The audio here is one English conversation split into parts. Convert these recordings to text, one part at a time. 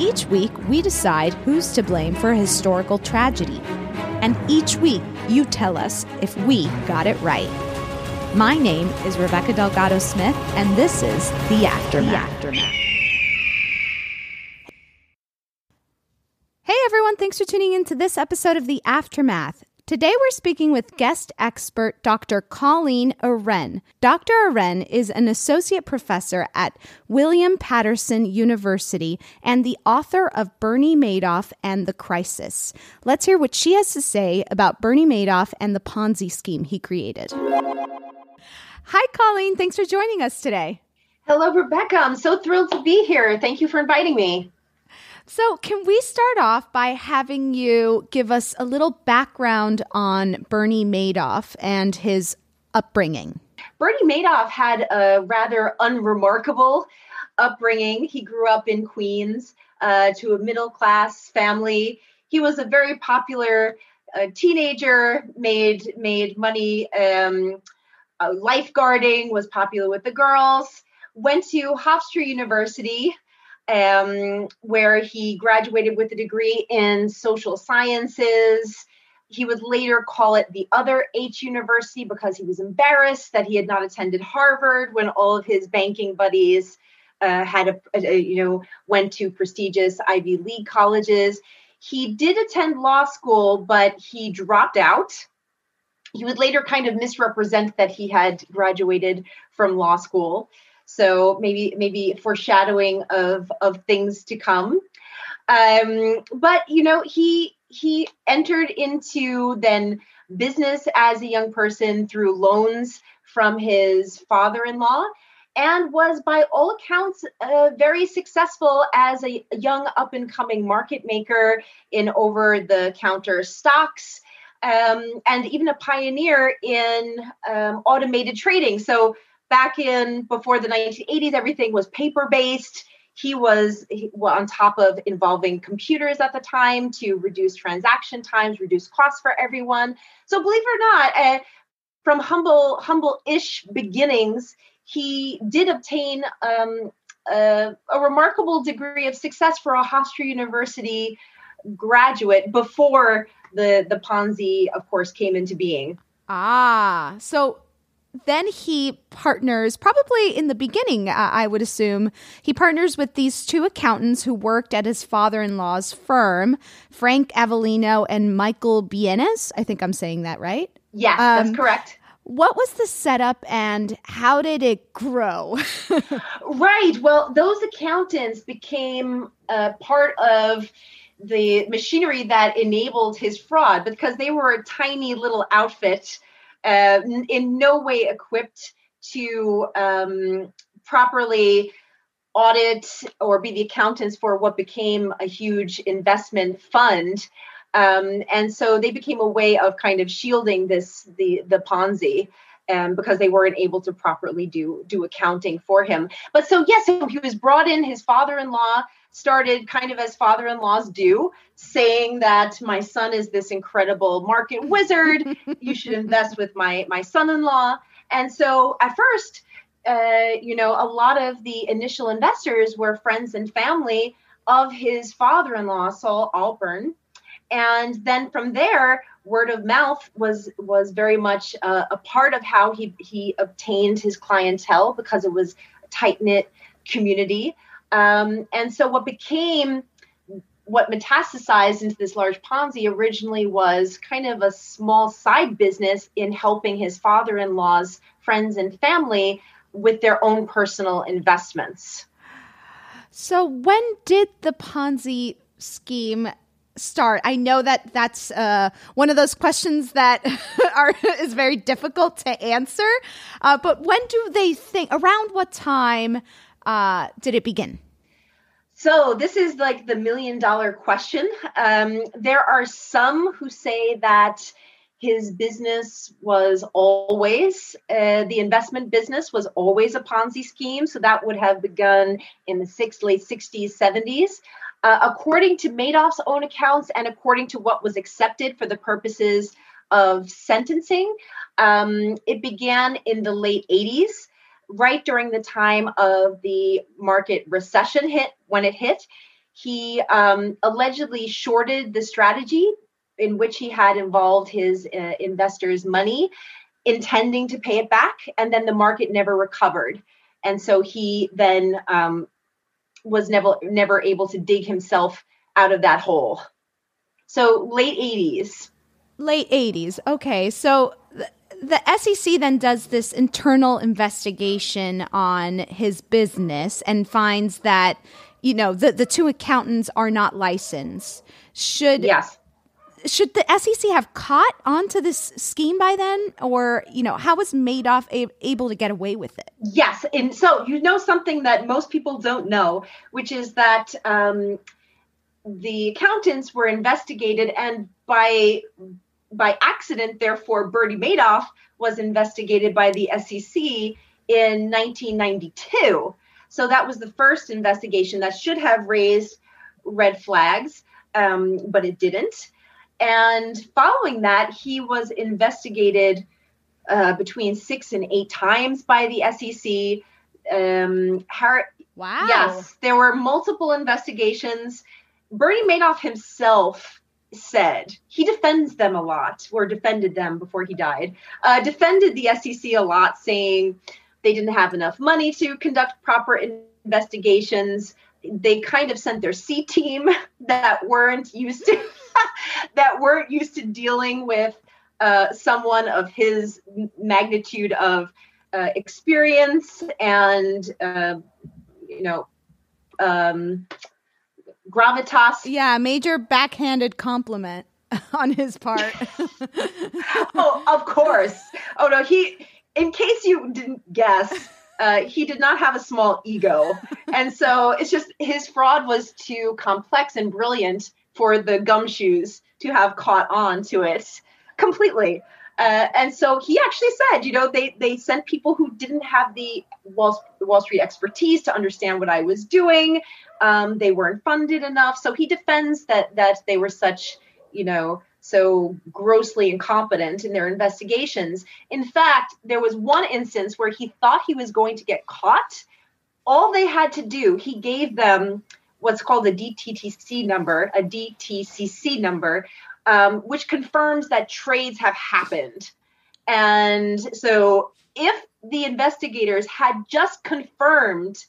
Each week, we decide who's to blame for a historical tragedy. And each week, you tell us if we got it right. My name is Rebecca Delgado Smith, and this is The Aftermath. The Aftermath. Hey everyone, thanks for tuning in to this episode of The Aftermath. Today we're speaking with guest expert Dr. Colleen Eren. Dr. Eren is an associate professor at William Paterson University and the author of Bernie Madoff and the Crisis. Let's hear what she has to say about Bernie Madoff and the Ponzi scheme he created. Hi, Colleen. Thanks for joining us today. Hello, Rebecca. I'm so thrilled to be here. Thank you for inviting me. So, can we start off by having you give us a little background on Bernie Madoff and his upbringing? Bernie Madoff had a rather unremarkable upbringing. He grew up in Queens uh, to a middle class family. He was a very popular uh, teenager, made made money um, uh, lifeguarding, was popular with the girls. Went to Hofstra University, um, where he graduated with a degree in social sciences. He would later call it the other H University because he was embarrassed that he had not attended Harvard when all of his banking buddies uh, had a, a, you know went to prestigious Ivy League colleges. He did attend law school, but he dropped out. He would later kind of misrepresent that he had graduated from law school so maybe maybe foreshadowing of of things to come. Um, but you know he he entered into then business as a young person through loans from his father-in-law and was by all accounts uh, very successful as a young up and coming market maker in over the counter stocks um, and even a pioneer in um, automated trading. So back in before the 1980s, everything was paper based. He was on top of involving computers at the time to reduce transaction times, reduce costs for everyone. So, believe it or not, uh, from humble, humble-ish beginnings, he did obtain um, a, a, remarkable degree of success for a Hofstra University graduate before the the Ponzi, of course, came into being. Ah, so then he partners, probably in the beginning, uh, I would assume, he partners with these two accountants who worked at his father in law's firm, Frank Avellino and Michael Bienes. I think I'm saying that right. Yes, um, that's correct. What was the setup and how did it grow? right. Well, those accountants became uh, part of the machinery that enabled his fraud because they were a tiny little outfit uh, in no way equipped to um, properly audit or be the accountants for what became a huge investment fund. Um, and so they became a way of kind of shielding this the the Ponzi. Um, because they weren't able to properly do do accounting for him. But so yes, he was brought in. His father-in-law started kind of as father-in-laws do, saying that my son is this incredible market wizard. you should invest with my my son-in-law. And so at first, uh, you know, a lot of the initial investors were friends and family of his father-in-law, Saul Alpern. And then from there, word of mouth was was very much uh, a part of how he he obtained his clientele because it was a tight knit community. Um, and so what became what metastasized into this large Ponzi originally was kind of a small side business in helping his father in law's friends and family with their own personal investments. So, when did the Ponzi scheme start? I know that that's uh, one of those questions that are is very difficult to answer. Uh, but when do they think? Around what time uh, did it begin? So this is like the million dollar question. Um, there are some who say that his business was always uh, the investment business was always a Ponzi scheme. So that would have begun in the six, late 60s, 70s. Uh, according to Madoff's own accounts and according to what was accepted for the purposes of sentencing, um, it began in the late 80s, right during the time of the market recession hit. When it hit, he um, allegedly shorted the strategy in which he had involved his uh, investors' money, intending to pay it back, and then the market never recovered. And so he then um, was never never able to dig himself out of that hole. So late 80s. Late 80s. Okay. So the SEC then does this internal investigation on his business and finds that you know the the two accountants are not licensed. Should Yes should the SEC have caught onto this scheme by then, or you know, how was Madoff a- able to get away with it? Yes, and so you know something that most people don't know, which is that um, the accountants were investigated, and by by accident, therefore, Bernie Madoff was investigated by the SEC in 1992. So that was the first investigation that should have raised red flags, um, but it didn't. And following that, he was investigated uh, between six and eight times by the SEC. Um, wow. Yes, there were multiple investigations. Bernie Madoff himself said he defends them a lot, or defended them before he died. Uh, defended the SEC a lot, saying they didn't have enough money to conduct proper investigations. They kind of sent their C team that weren't used to that weren't used to dealing with uh, someone of his magnitude of uh, experience and uh, you know um, gravitas. Yeah, major backhanded compliment on his part. oh, of course. Oh no, he. In case you didn't guess. Uh, he did not have a small ego. And so it's just his fraud was too complex and brilliant for the gumshoes to have caught on to it completely. Uh, and so he actually said, you know, they they sent people who didn't have the Wall, Wall Street expertise to understand what I was doing. Um, they weren't funded enough. So he defends that that they were such, you know, so grossly incompetent in their investigations. In fact, there was one instance where he thought he was going to get caught. All they had to do, he gave them what's called a DTTC number, a DTCC number, um, which confirms that trades have happened. And so, if the investigators had just confirmed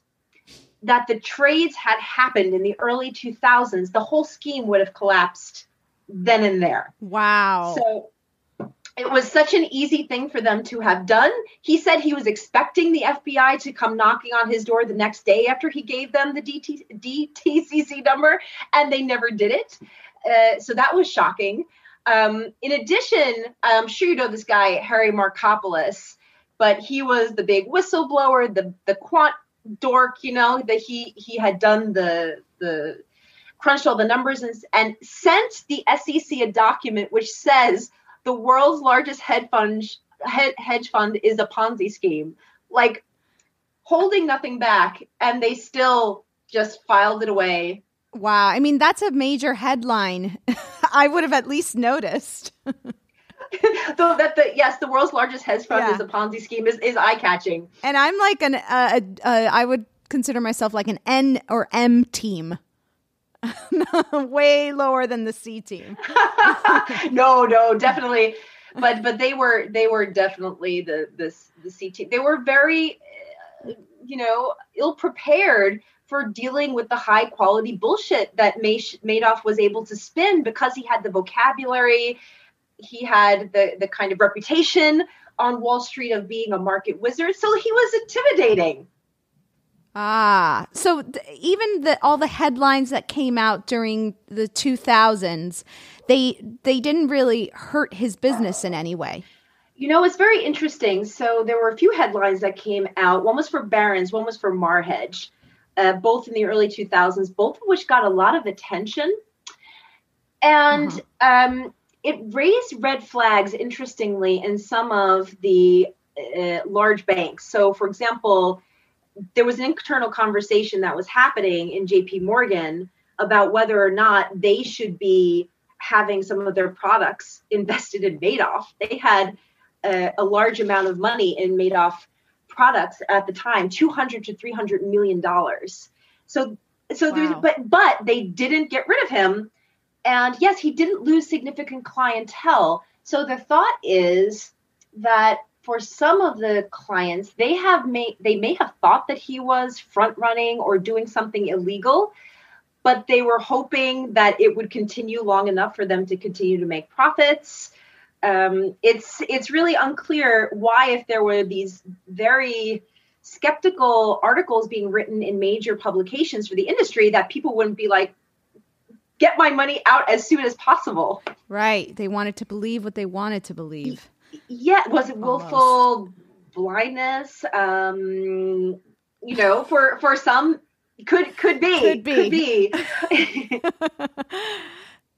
that the trades had happened in the early 2000s, the whole scheme would have collapsed then and there. Wow. So it was such an easy thing for them to have done. He said he was expecting the FBI to come knocking on his door the next day after he gave them the DT, DTCC number, and they never did it. Uh, so that was shocking. Um, in addition, I'm sure you know this guy, Harry Markopolos, but he was the big whistleblower, the the quant dork, you know, that he he had done the the crunched all the numbers and, and sent the SEC a document which says the world's largest hedge fund hedge fund is a Ponzi scheme. Like holding nothing back and they still just filed it away. Wow. I mean, that's a major headline. I would have at least noticed. Though that the yes, the world's largest hedge fund yeah. is a Ponzi scheme is, is eye catching. And I'm like an uh, uh, I would consider myself like an N or M team. way lower than the C team. no, no, definitely. But but they were they were definitely the the the C team. They were very, uh, you know, ill prepared for dealing with the high quality bullshit that Madoff was able to spin because he had the vocabulary, he had the the kind of reputation on Wall Street of being a market wizard. So he was intimidating. Ah, so th- even the all the headlines that came out during the 2000s, they they didn't really hurt his business in any way. You know, it's very interesting. So there were a few headlines that came out. One was for Barron's, one was for Marhedge, uh, both in the early 2000s, both of which got a lot of attention. And uh-huh. um, it raised red flags, interestingly, in some of the uh, large banks. So, for example, there was an internal conversation that was happening in JP Morgan about whether or not they should be having some of their products invested in Madoff. They had a, a large amount of money in Madoff products at the time, 200 to 300 million dollars. So so wow. there's but but they didn't get rid of him and yes, he didn't lose significant clientele. So the thought is that for some of the clients, they have made they may have thought that he was front running or doing something illegal, but they were hoping that it would continue long enough for them to continue to make profits. Um, it's it's really unclear why, if there were these very skeptical articles being written in major publications for the industry, that people wouldn't be like, "Get my money out as soon as possible." Right. They wanted to believe what they wanted to believe yeah was it willful Almost. blindness um you know for for some could could be could be, could be.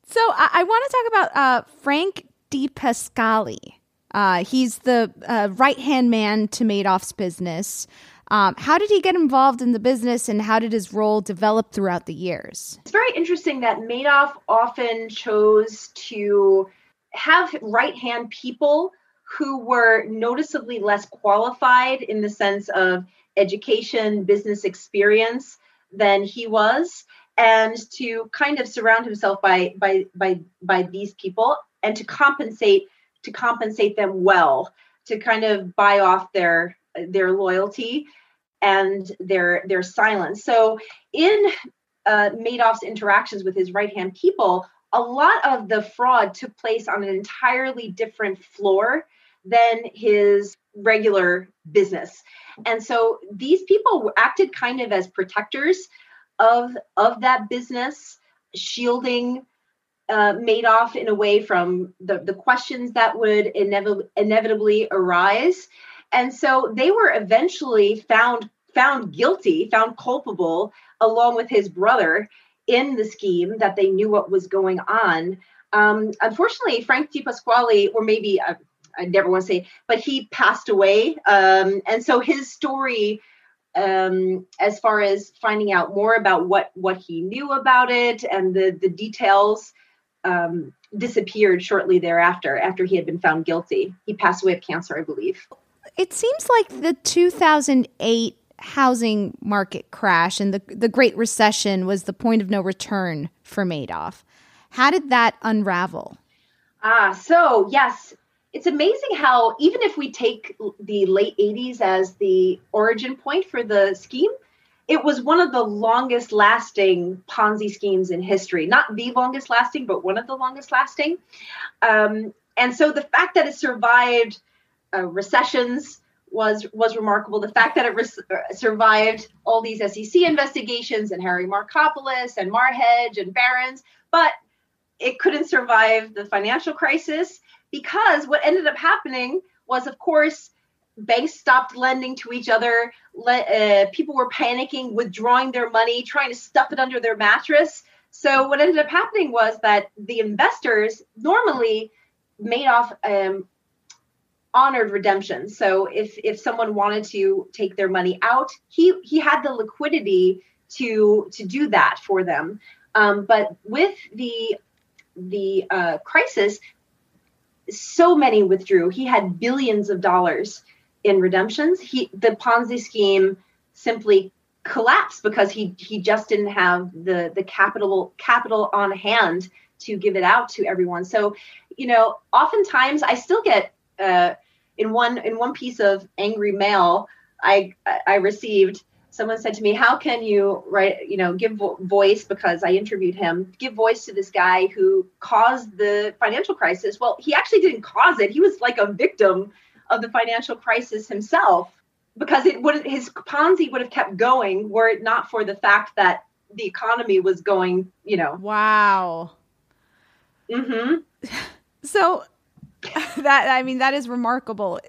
so i, I want to talk about uh frank DiPascali uh, he's the uh, right hand man to Madoff's business. Um, how did he get involved in the business and how did his role develop throughout the years? It's very interesting that Madoff often chose to have right hand people who were noticeably less qualified in the sense of education, business experience than he was, and to kind of surround himself by by by by these people and to compensate to compensate them well, to kind of buy off their their loyalty and their their silence. So in uh, Madoff's interactions with his right hand people, a lot of the fraud took place on an entirely different floor than his regular business. And so these people acted kind of as protectors of of that business, shielding uh, Madoff in a way from the, the questions that would inev- inevitably arise. And so they were eventually found found guilty, found culpable, along with his brother in the scheme that they knew what was going on. Um, unfortunately, Frank DePasquale, or maybe uh, I never want to say, but he passed away. Um, and so his story, um, as far as finding out more about what what he knew about it and the the details, um, disappeared shortly thereafter. After he had been found guilty, he passed away of cancer, I believe. It seems like the 2008 housing market crash and the the Great Recession was the point of no return for Madoff. How did that unravel? Ah, so yes, it's amazing how even if we take the late 80s as the origin point for the scheme, it was one of the longest lasting Ponzi schemes in history. Not the longest lasting, but one of the longest lasting. Um, and so the fact that it survived uh, recessions was was remarkable. The fact that it res- uh, survived all these SEC investigations and Harry Markopolos and Marhedge and Barron's, but it couldn't survive the financial crisis because what ended up happening was, of course, banks stopped lending to each other. Le- uh, people were panicking, withdrawing their money, trying to stuff it under their mattress. So what ended up happening was that the investors normally Madoff um, honored redemption. So if if someone wanted to take their money out, he he had the liquidity to to do that for them. Um, but with the the uh, crisis, so many withdrew. He had billions of dollars in redemptions. He the Ponzi scheme simply collapsed because he he just didn't have the the capital capital on hand to give it out to everyone. So, you know, oftentimes I still get uh, in one in one piece of angry mail I I received someone said to me, "How can you write, you know, give vo- voice because I interviewed him, give voice to this guy who caused the financial crisis?" Well, he actually didn't cause it. He was like a victim of the financial crisis himself because it would his Ponzi would have kept going were it not for the fact that the economy was going, you know. Wow. Mhm. So that I mean that is remarkable.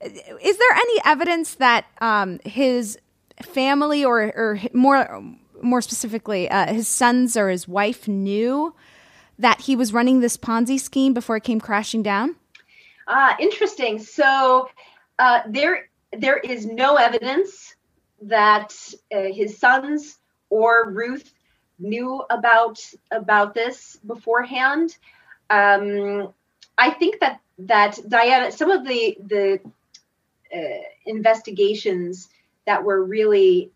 Is there any evidence that um, his family or or more more specifically uh, his sons or his wife knew that he was running this Ponzi scheme before it came crashing down? Ah, interesting. So uh, there there is no evidence that uh, his sons or Ruth knew about about this beforehand. Um, I think that that Diana, some of the the uh, investigations that were really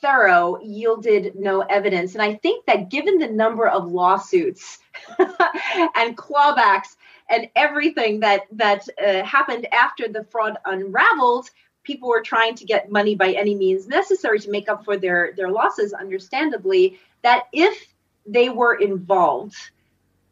thorough yielded no evidence. And I think that given the number of lawsuits and clawbacks and everything that that uh, happened after the fraud unraveled, people were trying to get money by any means necessary to make up for their their losses. Understandably, that if they were involved,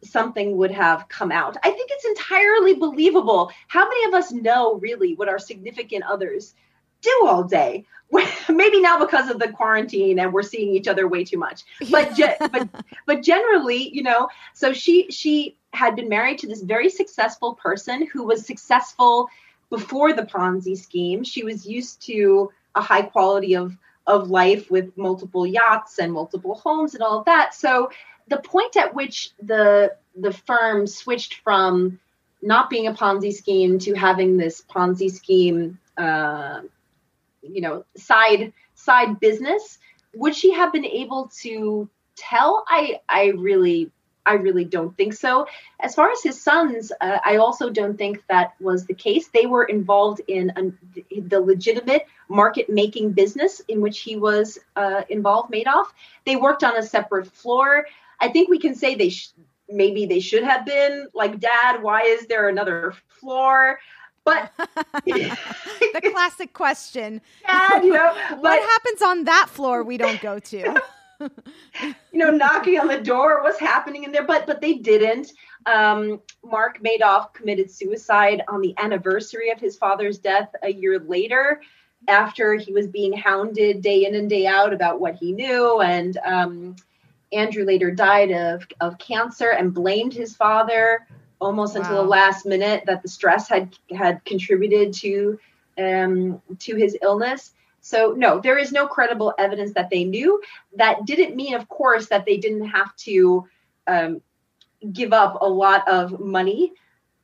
something would have come out. I think it's entirely believable. How many of us know really what our significant others do all day? Maybe now because of the quarantine and we're seeing each other way too much. But ge- but but generally, you know, so she she had been married to this very successful person who was successful before the Ponzi scheme. She was used to a high quality of of life with multiple yachts and multiple homes and all of that. So the point at which the the firm switched from not being a Ponzi scheme to having this Ponzi scheme, uh, you know, side side business, would she have been able to tell? I I really I really don't think so. As far as his sons, uh, I also don't think that was the case. They were involved in an, the legitimate market making business in which he was uh, involved, Madoff. They worked on a separate floor. I think we can say they sh- maybe they should have been like, Dad, why is there another floor? But the classic question, Dad, you know, what happens on that floor we don't go to? You know, knocking on the door, what's happening in there? But but they didn't. Um, Mark Madoff committed suicide on the anniversary of his father's death a year later, after he was being hounded day in and day out about what he knew. And um, Andrew later died of of cancer and blamed his father almost until the last minute that the stress had had contributed to um, to his illness. So no, there is no credible evidence that they knew. That didn't mean, of course, that they didn't have to um, give up a lot of money.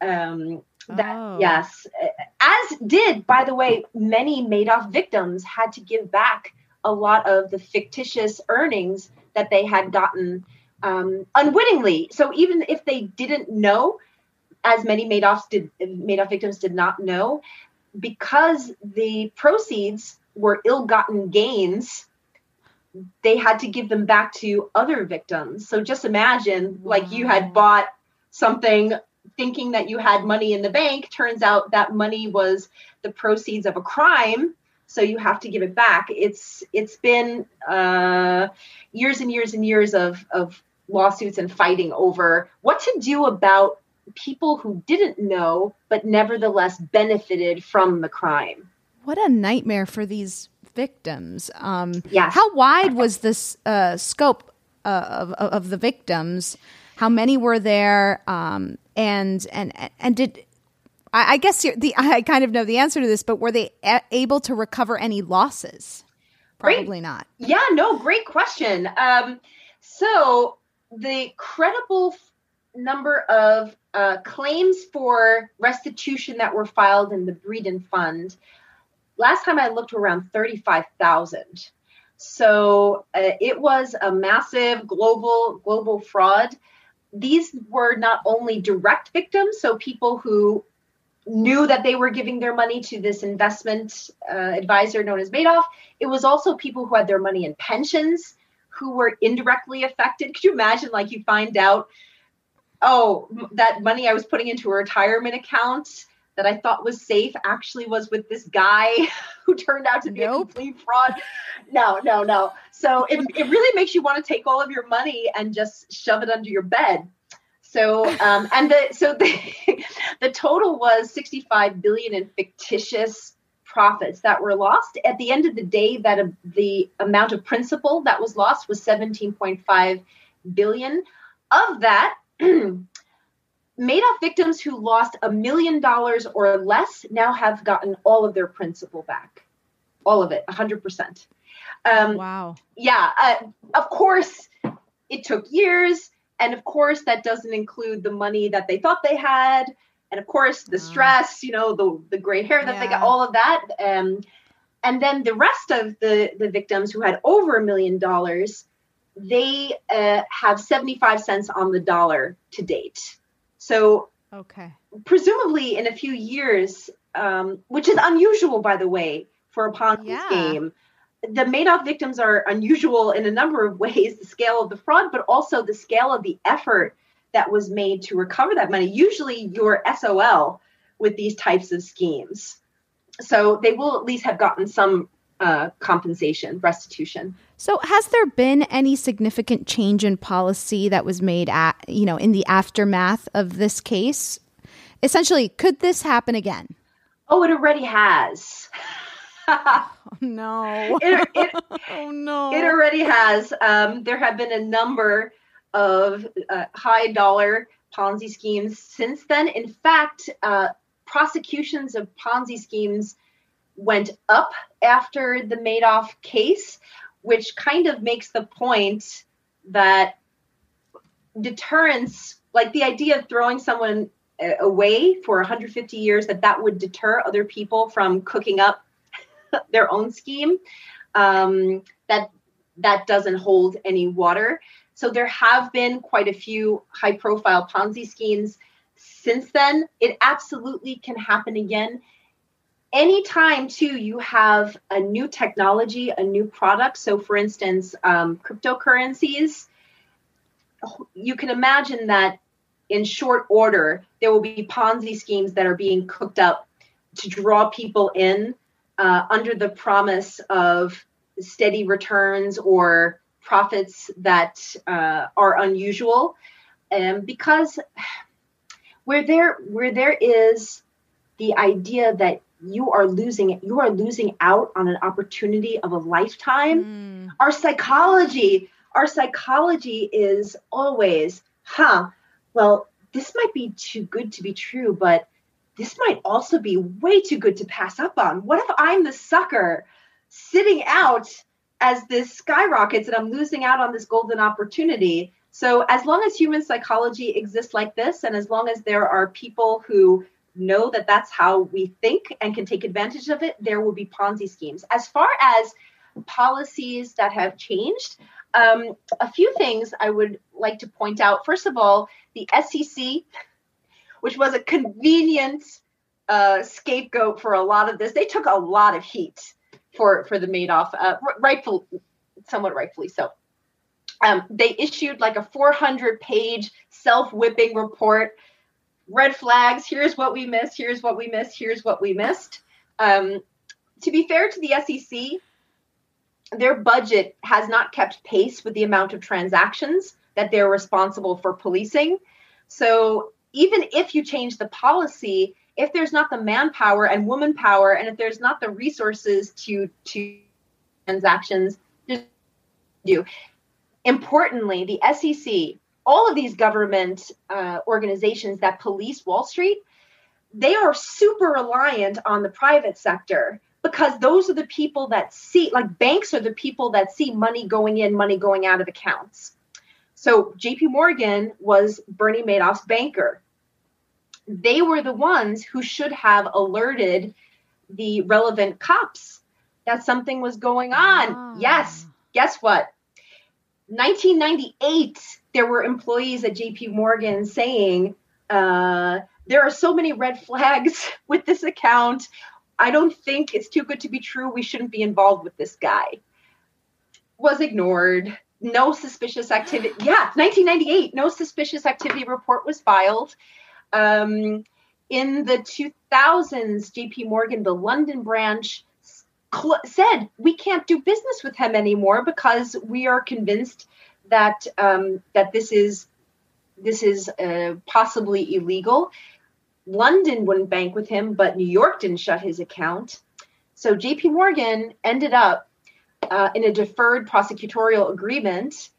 Um, that Oh. yes, as did, by the way, many Madoff victims had to give back a lot of the fictitious earnings that they had gotten um, unwittingly. So even if they didn't know, as many Madoffs did, Madoff victims did not know, because the proceeds were ill-gotten gains, they had to give them back to other victims. So just imagine, like you had bought something thinking that you had money in the bank. Turns out that money was the proceeds of a crime. So you have to give it back. It's it's been uh, years and years and years of of lawsuits and fighting over what to do about people who didn't know but nevertheless benefited from the crime. What a nightmare for these victims. Um, yes. How wide was this uh, scope uh, of, of the victims? How many were there? Um, and and and did I, I guess the I kind of know the answer to this, but were they a- able to recover any losses? Probably Great. not. Yeah, no, great question. Um, so the credible f- number of uh, claims for restitution that were filed in the Breeden Fund, last time I looked, around 35,000. So uh, it was a massive global global fraud. These were not only direct victims, so people who knew that they were giving their money to this investment uh, advisor known as Madoff. It was also people who had their money in pensions who were indirectly affected. Could you imagine, like, you find out, oh, that money I was putting into a retirement account that I thought was safe actually was with this guy who turned out to be Nope. a complete fraud. No, no, no. So it, it really makes you want to take all of your money and just shove it under your bed. So um, and the so the the total was 65 billion in fictitious profits that were lost. At the end of the day, that uh, the amount of principal that was lost was 17.5 billion. Of that, Madoff victims who lost a million dollars or less now have gotten all of their principal back, all of it, 100%. Um, Wow. yeah, uh, of course, it took years. And of course, that doesn't include the money that they thought they had. And of course, the stress, you know, the, the gray hair that they got, all of that. Um, and then the rest of the, the victims who had over a million dollars, they uh, have 75 cents on the dollar to date. So Okay. presumably in a few years, um, which is unusual, by the way, for a Ponzi Yeah. scheme. The Madoff victims are unusual in a number of ways the scale of the fraud, but also the scale of the effort that was made to recover that money. Usually, you're SOL with these types of schemes. So they will at least have gotten some uh, compensation, restitution. So, has there been any significant change in policy that was made at you know in the aftermath of this case? Essentially, could this happen again? Oh, it already has. No. It- it- oh no. It already has. Um, there have been a number of uh, high dollar Ponzi schemes since then. In fact, uh, prosecutions of Ponzi schemes went up after the Madoff case, which kind of makes the point that deterrence, like the idea of throwing someone uh, away for 150 years, that that would deter other people from cooking up their own scheme. Um, that that doesn't hold any water. So there have been quite a few high profile Ponzi schemes since then. It absolutely can happen again. Anytime, too, you have a new technology, a new product. So, for instance, um, cryptocurrencies, you can imagine that in short order, there will be Ponzi schemes that are being cooked up to draw people in uh, under the promise of steady returns or profits that uh, are unusual. And because where there where there is the idea that you are losing you are losing out on an opportunity of a lifetime, mm. our psychology our psychology is always, huh, well, this might be too good to be true, but this might also be way too good to pass up on. What if I'm the sucker sitting out as this skyrockets and I'm losing out on this golden opportunity? So, as long as human psychology exists like this, and as long as there are people who know that that's how we think and can take advantage of it, there will be Ponzi schemes. As far as policies that have changed, um, a few things I would like to point out. First of all, the SEC, which was a convenient uh, scapegoat for a lot of this, they took a lot of heat for for the Madoff, uh, rightful, somewhat rightfully so. Um, they issued like a 400 page self whipping report red flags. Here's what we missed. Here's what we missed. Here's what we missed. Um, to be fair to the SEC, their budget has not kept pace with the amount of transactions that they're responsible for policing. So even if you change the policy, if there's not the manpower and woman power, and if there's not the resources to to transactions, do. Importantly, the SEC, all of these government uh, organizations that police Wall Street, they are super reliant on the private sector because those are the people that see, like banks are the people that see money going in, money going out of accounts. So JP Morgan was Bernie Madoff's banker. They were the ones who should have alerted the relevant cops that something was going on. Ah. Yes, guess what? 1998, there were employees at JP Morgan saying, uh, there are so many red flags with this account. I don't think it's too good to be true. We shouldn't be involved with this guy. Was ignored. No suspicious activity. Yeah, 1998, no suspicious activity report was filed. Um, in the 2000s, JP Morgan, the London branch, cl- said we can't do business with him anymore because we are convinced that um, that this is this is uh, possibly illegal. London wouldn't bank with him, but New York didn't shut his account. So JP Morgan ended up uh, in a deferred prosecutorial agreement,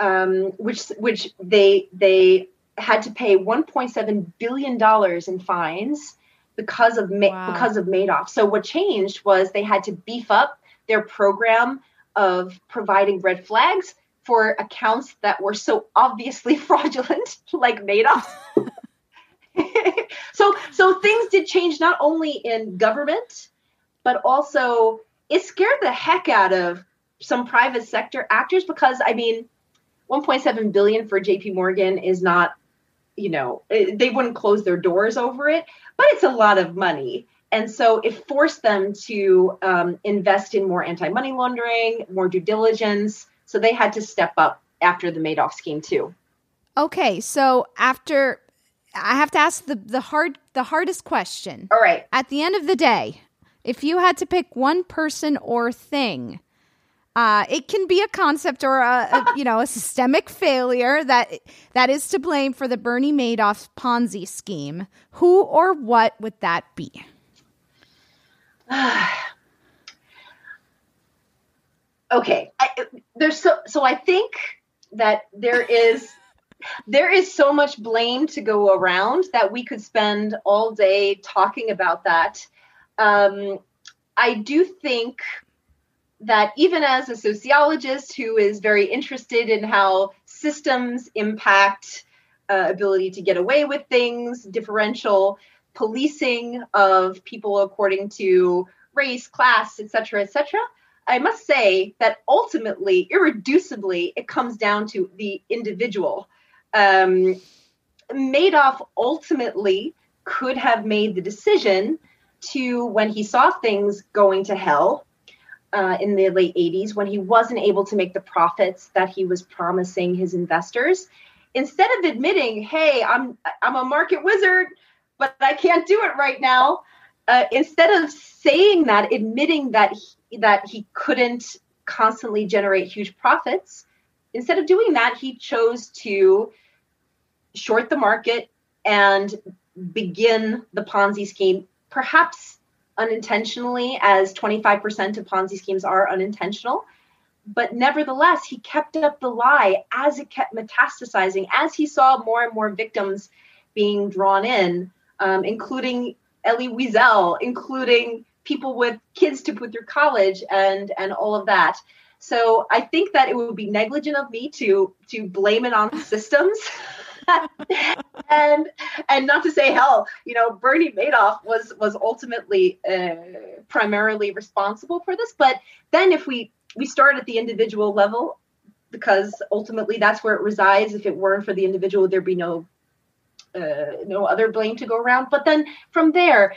um, which which they they had to pay 1.7 billion dollars in fines because of Ma- wow. because of Madoff. So what changed was they had to beef up their program of providing red flags for accounts that were so obviously fraudulent, like Madoff. so so things did change not only in government, but also it scared the heck out of some private sector actors because I mean, 1.7 billion for JP Morgan is not you know, they wouldn't close their doors over it, but it's a lot of money. And so it forced them to um, invest in more anti money laundering, more due diligence. So they had to step up after the Madoff scheme, too. Okay. So after, I have to ask the, the hard the hardest question. All right. At the end of the day, if you had to pick one person or thing uh, it can be a concept or a, a you know a systemic failure that that is to blame for the Bernie Madoff Ponzi scheme. Who or what would that be? okay, I, there's so so I think that there is there is so much blame to go around that we could spend all day talking about that. Um, I do think that even as a sociologist who is very interested in how systems impact uh, ability to get away with things, differential policing of people according to race, class, etc., etc., I must say that ultimately, irreducibly, it comes down to the individual. Um, Madoff ultimately could have made the decision to, when he saw things going to hell, uh, in the late 80s when he wasn't able to make the profits that he was promising his investors. Instead of admitting hey i'm i'm a market wizard but i can't do it right now uh, instead of saying that admitting that he, that he couldn't constantly generate huge profits instead of doing that he chose to short the market and begin the ponzi scheme perhaps unintentionally, as 25% of Ponzi schemes are unintentional. But nevertheless, he kept up the lie as it kept metastasizing, as he saw more and more victims being drawn in, um, including Elie Wiesel, including people with kids to put through college and and all of that. So I think that it would be negligent of me to to blame it on systems. and and not to say hell, you know, Bernie Madoff was was ultimately uh, primarily responsible for this. But then if we we start at the individual level, because ultimately that's where it resides. If it weren't for the individual, there'd be no uh, no other blame to go around. But then from there,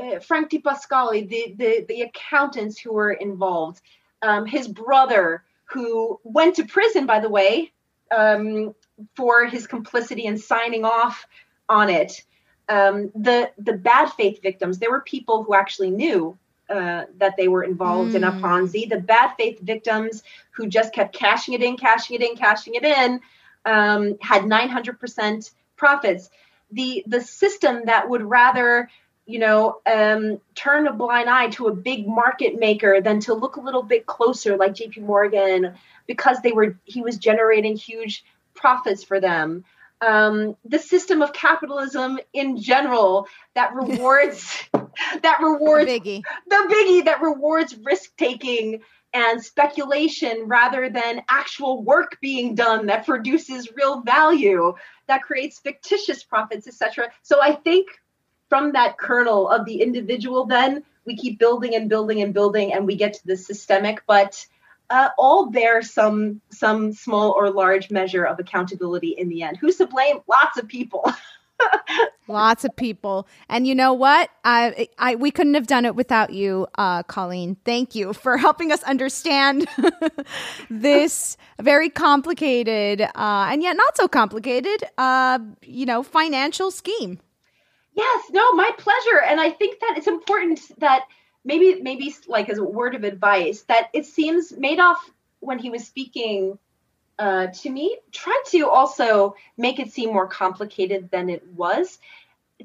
uh, Frank Di Pasquale, the, the the accountants who were involved, um, his brother who went to prison, by the way, um, for his complicity in signing off on it. um, the the bad faith victims. There were people who actually knew uh, that they were involved mm. in a hmm. Ponzi. The bad faith victims who just kept cashing it in, cashing it in, cashing it in, um, had 900% profits. The the system that would rather you know um, turn a blind eye to a big market maker than to look a little bit closer, like J.P. Morgan, because they were he was generating huge profits for them um, the system of capitalism in general that rewards that rewards the biggie. the biggie that rewards risk taking and speculation rather than actual work being done that produces real value that creates fictitious profits etc so i think from that kernel of the individual then we keep building and building and building and we get to the systemic but uh, all bear some some small or large measure of accountability in the end. Who's to blame? Lots of people. Lots of people, and you know what? I, I, we couldn't have done it without you, uh, Colleen. Thank you for helping us understand this very complicated uh, and yet not so complicated, uh, you know, financial scheme. Yes, no, my pleasure, and I think that it's important that maybe maybe like as a word of advice that it seems Madoff when he was speaking uh, to me tried to also make it seem more complicated than it was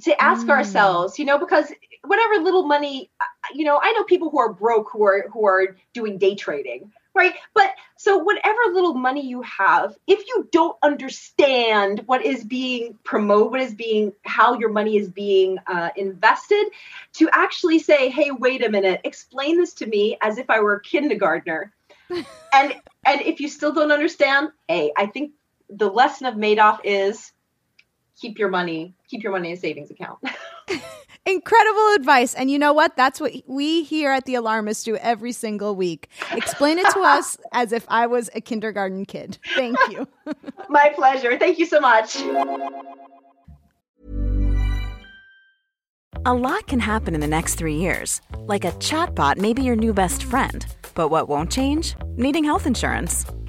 to ask mm. ourselves you know because whatever little money uh, you know i know people who are broke who are who are doing day trading right? But so whatever little money you have, if you don't understand what is being promoted, what is being, how your money is being uh, invested, to actually say, hey, wait a minute, explain this to me as if I were a kindergartner. and and if you still don't understand, hey, I think the lesson of Madoff is keep your money, keep your money in a savings account. Incredible advice. And you know what? That's what we here at The Alarmist do every single week. Explain it to us as if I was a kindergarten kid. Thank you. My pleasure. Thank you so much. A lot can happen in the next three years. Like a chatbot may be your new best friend. But what won't change? Needing health insurance.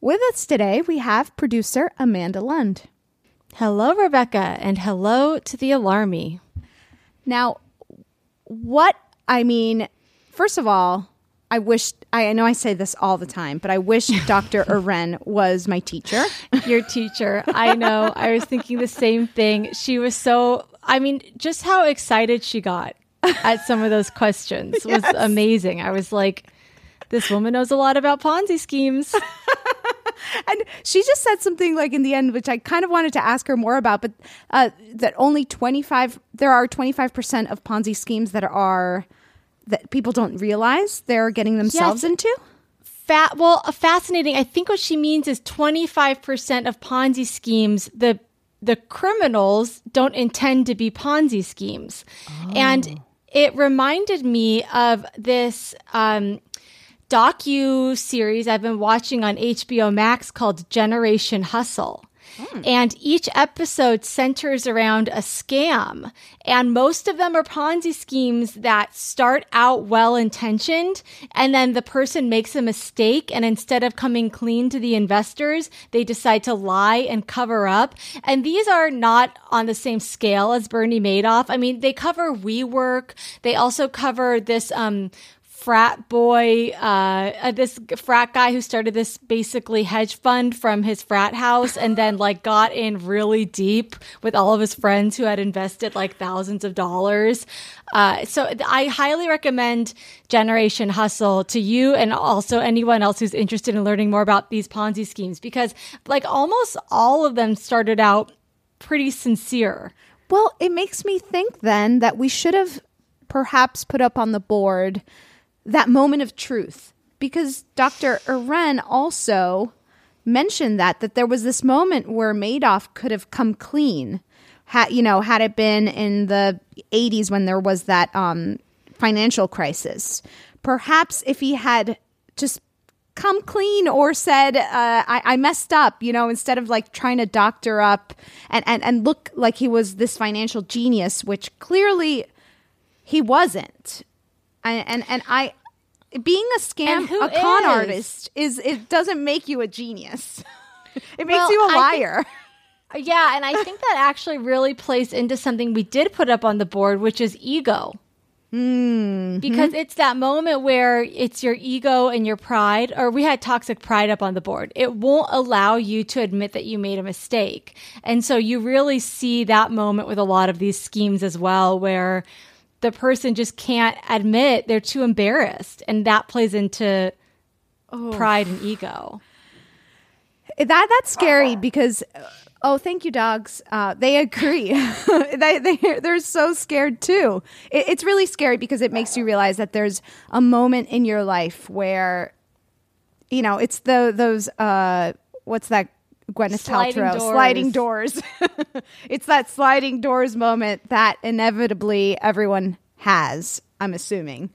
With us today, we have producer Amanda Lund. Hello, Rebecca, and hello to the Alarmy. Now, what I mean, first of all, I wish I know I say this all the time, but I wish Dr. Eren was my teacher. Your teacher. I know. I was thinking the same thing. She was so I mean, just how excited she got at some of those questions was amazing. I was like, this woman knows a lot about Ponzi schemes. And she just said something like in the end, which I kind of wanted to ask her more about, but uh, that only 25, there are 25% of Ponzi schemes that are that people don't realize they're getting themselves Yes. into? Fa- well, uh, fascinating. I think what she means is 25% of Ponzi schemes, the the criminals don't intend to be Ponzi schemes. And it reminded me of this um, docu series I've been watching on HBO Max called Generation Hustle. And each episode centers around a scam. And most of them are Ponzi schemes that start out well intentioned. And then the person makes a mistake. And instead of coming clean to the investors, they decide to lie and cover up. And these are not on the same scale as Bernie Madoff. I mean, they cover WeWork. They also cover this, um, frat boy, uh, uh, this frat guy who started this basically hedge fund from his frat house and then like got in really deep with all of his friends who had invested like thousands of dollars. Uh, so I highly recommend Generation Hustle to you and also anyone else who's interested in learning more about these Ponzi schemes because like almost all of them started out pretty sincere. Well, it makes me think then that we should have perhaps put up on the board that moment of truth because Dr. Eren also mentioned that that there was this moment where Madoff could have come clean had you know had it been in the 80s when there was that um financial crisis perhaps if he had just come clean or said uh, I, I messed up you know instead of like trying to doctor up and, and and look like he was this financial genius which clearly he wasn't and and, and i being a scam a con is? artist is it doesn't make you a genius it makes Well, you a I think- liar Yeah, and I think that actually really plays into something we did put up on the board, which is ego. Mm-hmm. Because it's that moment where it's your ego and your pride, or we had toxic pride up on the board. It won't allow you to admit that you made a mistake. And so you really see that moment with a lot of these schemes as well, where the person just can't admit they're too embarrassed. And that plays into pride and ego. that that's scary because oh thank you dogs. Uh, they agree. They, they, they're so scared too. It, it's really scary because it makes you realize that there's a moment in your life where you know it's the those uh what's that Gwyneth Sliding Paltrow doors. sliding doors it's that sliding doors moment that inevitably everyone has i'm assuming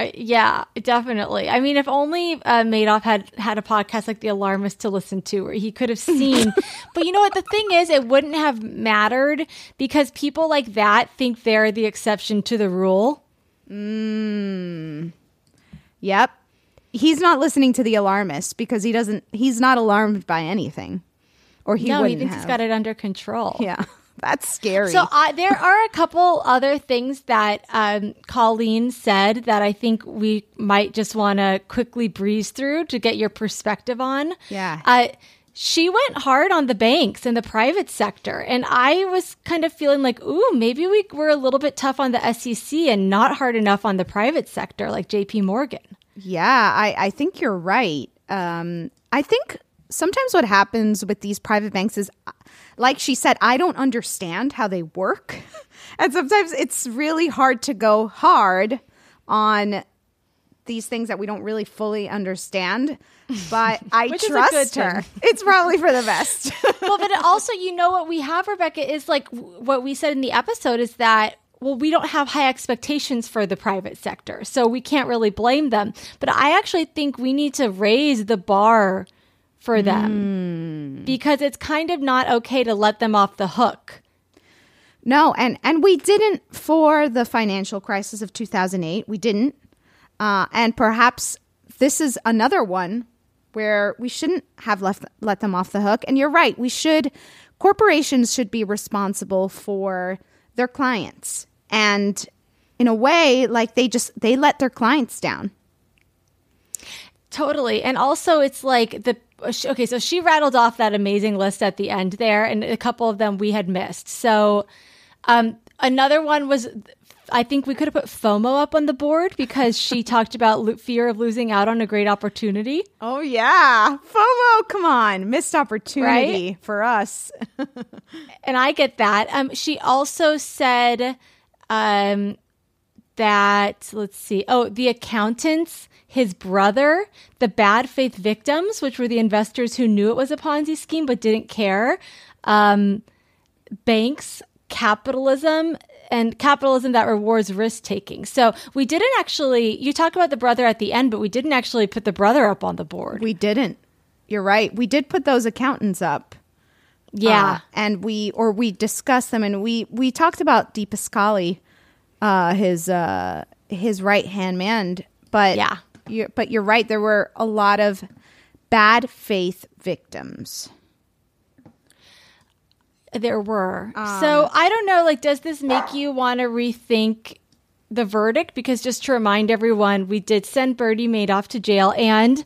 Uh, Yeah, definitely. I mean, if only uh, Madoff had had a podcast like The Alarmist to listen to, where he could have seen. but you know what? The thing is, it wouldn't have mattered because people like that think they're the exception to the rule. Mm. Yep. He's not listening to the alarmist because he doesn't he's not alarmed by anything. Or he no, he thinks have. he's got it under control. Yeah. That's scary. So uh, there are a couple other things that um, Colleen said that I think we might just want to quickly breeze through to get your perspective on. Yeah. Uh, she went hard on the banks and the private sector. And I was kind of feeling like, ooh, maybe we were a little bit tough on the SEC and not hard enough on the private sector like JP Morgan. Yeah, I, I think you're right. Um, I think sometimes what happens with these private banks is, like she said, I don't understand how they work. and sometimes it's really hard to go hard on these things that we don't really fully understand. But I Which is a trust her. It's probably for the best. well, but also, you know, what we have, Rebecca, is like w- what we said in the episode is that. Well, we don't have high expectations for the private sector, so we can't really blame them. But I actually think we need to raise the bar for them because it's kind of not okay to let them off the hook. No, and and we didn't for the financial crisis of 2008. We didn't. Uh, and perhaps this is another one where we shouldn't have left let them off the hook. And you're right, we should corporations should be responsible for their clients. And in a way, like they just they let their clients down. Totally. And also, it's like the okay, so she rattled off that amazing list at the end there, and a couple of them we had missed. So, um, another one was I think we could have put FOMO up on the board because she talked about lo- fear of losing out on a great opportunity. Oh yeah, FOMO! Come on, missed opportunity for us. and I get that. Um, she also said um, that, let's see, oh, the accountants, his brother, the bad faith victims, which were the investors who knew it was a Ponzi scheme but didn't care, um, banks, capitalism, and capitalism that rewards risk taking. So we didn't actually, you talk about the brother at the end, but we didn't actually put the brother up on the board. We didn't. You're right. We did put those accountants up. Yeah. Uh, and we, or we discussed them and we, we talked about DiPascali, uh, his, uh, his right hand man. But Yeah. you're, but you're right. There were a lot of bad faith victims. There were. Um, so I don't know, like, does this make you want to rethink the verdict? Because just to remind everyone, we did send Bernie Madoff to jail, and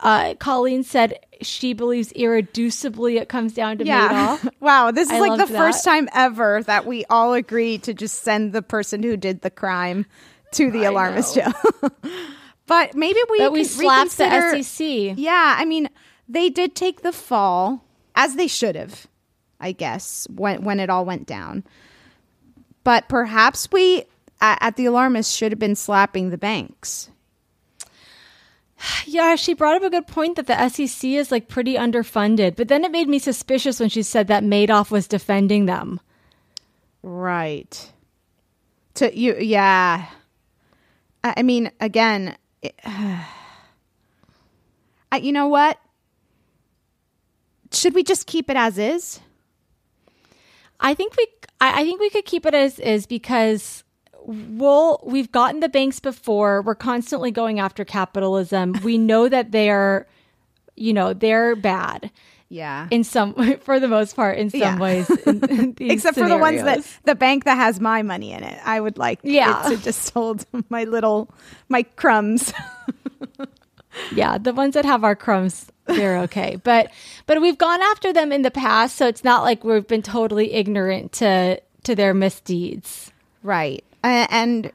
uh, Colleen said she believes irreducibly it comes down to Madoff. wow. This is I like the loved first time ever that we all agree to just send the person who did the crime to the alarmist jail. but maybe we But we slapped the SEC. Yeah, I mean, they did take the fall as they should have, I guess, when when it all went down. But perhaps we at, at the alarmist should have been slapping the banks. Yeah, she brought up a good point that the SEC is like pretty underfunded. But then it made me suspicious when she said that Madoff was defending them. Right. To you, yeah. I, I mean, again, it, I, you know what? Should we just keep it as is? I think we I I think we could keep it as is because we'll we've gotten the banks before. We're constantly going after capitalism. We know that they're you know, they're bad. Yeah. In some for the most part in some Yeah. ways. in- in Except for the ones that the bank that has my money in it. I would like Yeah. it to just hold my little my crumbs. yeah, the ones that have our crumbs, they're okay. But but we've gone after them in the past, so it's not like we've been totally ignorant to to their misdeeds. Right. And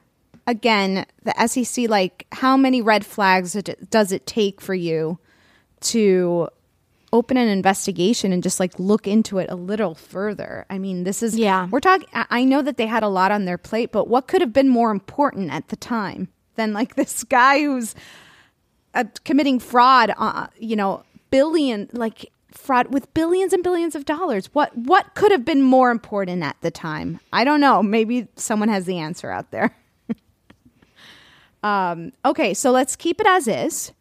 again, the SEC, like, how many red flags does it take for you to open an investigation and just like look into it a little further? I mean, this is, Yeah. we're talking, I I know that they had a lot on their plate, but what could have been more important at the time than like this guy who's uh, committing fraud, uh, you know, billion, like, fraud with billions and billions of dollars. What what could have been more important at the time? I don't know. Maybe someone has the answer out there. um, okay, so let's keep it as is.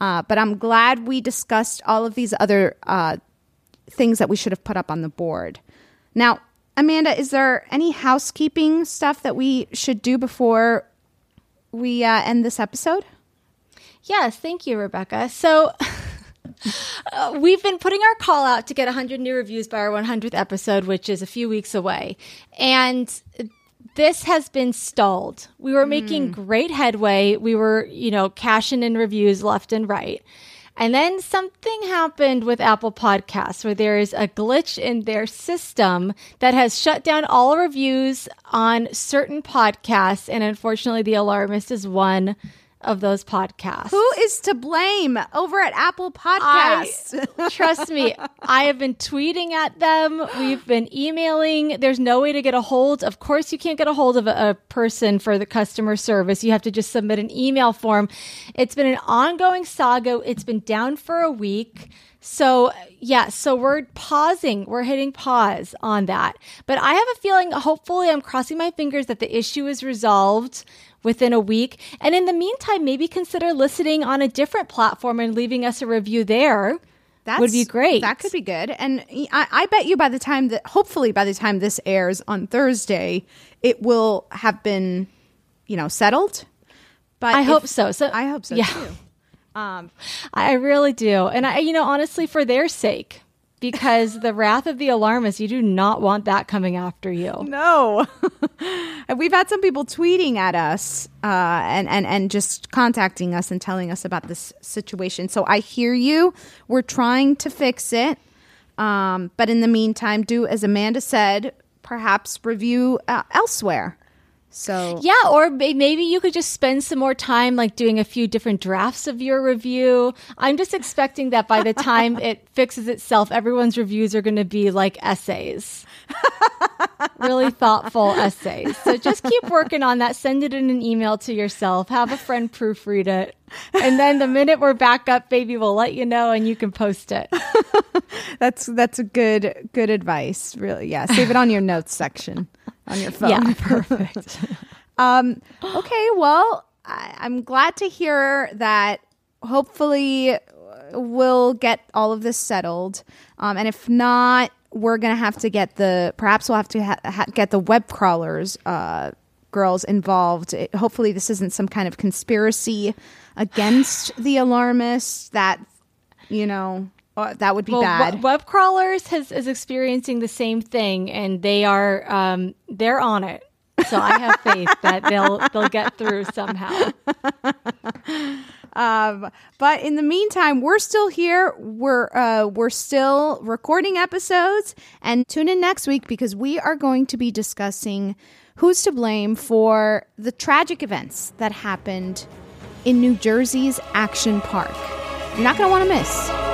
Uh, but I'm glad we discussed all of these other uh, things that we should have put up on the board. Now, Amanda, is there any housekeeping stuff that we should do before we uh, end this episode? Yes, thank you, Rebecca. So uh, we've been putting our call out to get 100 new reviews by our 100th episode, which is a few weeks away. And this has been stalled. We were making great headway. We were, you know, cashing in reviews left and right. And then something happened with Apple Podcasts where there is a glitch in their system that has shut down all reviews on certain podcasts. And unfortunately, The Alarmist is one of those podcasts. Who is to blame over at Apple Podcasts? I, trust me, I have been tweeting at them. We've been emailing. There's no way to get a hold. Of course, you can't get a hold of a, a person for the customer service. You have to just submit an email form. It's been an ongoing saga. It's been down for a week. So, yeah, so we're pausing. We're hitting pause on that. But I have a feeling, hopefully, I'm crossing my fingers that the issue is resolved within a week. And in the meantime, maybe consider listening on a different platform and leaving us a review there. That would be great. That could be good. And I, I bet you by the time that, hopefully, by the time this airs on Thursday, it will have been, you know, settled. But I if- hope so. So I hope so yeah. too. Um, I really do. And I, you know, honestly, for their sake, because the wrath of the alarmist, you do not want that coming after you. No. We've had some people tweeting at us uh, and, and, and just contacting us and telling us about this situation. So I hear you. We're trying to fix it. Um, but in the meantime, do as Amanda said, perhaps review uh, elsewhere. So Yeah, or maybe you could just spend some more time like doing a few different drafts of your review. I'm just expecting that by the time it fixes itself, everyone's reviews are going to be like essays. really thoughtful essays. So just keep working on that. Send it in an email to yourself. Have a friend proofread it. And then the minute we're back up, baby, we'll let you know and you can post it. that's that's a good good advice. Really, yeah. Save it on your notes section on your phone. Yeah, perfect. um, okay, well, I, I'm glad to hear that. Hopefully, we'll get all of this settled. Um, and if not, we're gonna have to get the perhaps we'll have to ha- ha- get the web crawlers uh, girls involved. It, hopefully, this isn't some kind of conspiracy against the alarmists. That you know. Uh, that would be Well, bad. we- web crawlers has, is experiencing the same thing, and they are um, they're on it. So I have faith that they'll they'll get through somehow. Um, but in the meantime, we're still here. We're uh, we're still recording episodes, and tune in next week because we are going to be discussing who's to blame for the tragic events that happened in New Jersey's Action Park. You're not going to want to miss.